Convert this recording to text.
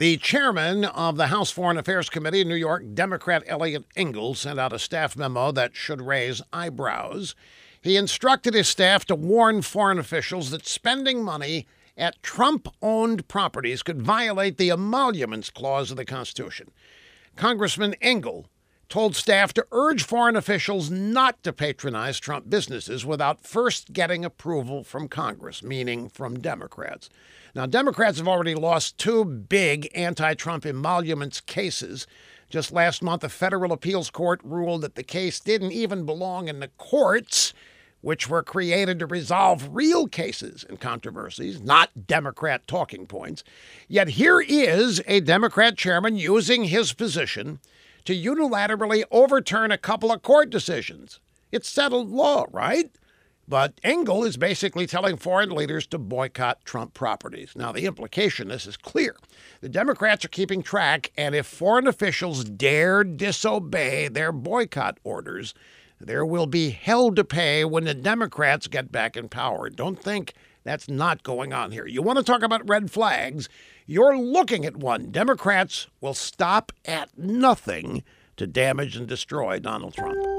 The chairman of the House Foreign Affairs Committee in New York, Democrat Eliot Engel, sent out a staff memo that should raise eyebrows. He instructed his staff to warn foreign officials that spending money at Trump owned properties could violate the emoluments clause of the Constitution. Congressman Engel told staff to urge foreign officials not to patronize Trump businesses without first getting approval from Congress, meaning from Democrats. Now, Democrats have already lost two big anti Trump emoluments cases. Just last month, a federal appeals court ruled that the case didn't even belong in the courts, which were created to resolve real cases and controversies, not Democrat talking points. Yet here is a Democrat chairman using his position to unilaterally overturn a couple of court decisions. It's settled law, right? But Engel is basically telling foreign leaders to boycott Trump properties. Now, the implication this is clear. The Democrats are keeping track, and if foreign officials dare disobey their boycott orders, there will be hell to pay when the Democrats get back in power. Don't think that's not going on here. You want to talk about red flags? You're looking at one. Democrats will stop at nothing to damage and destroy Donald Trump.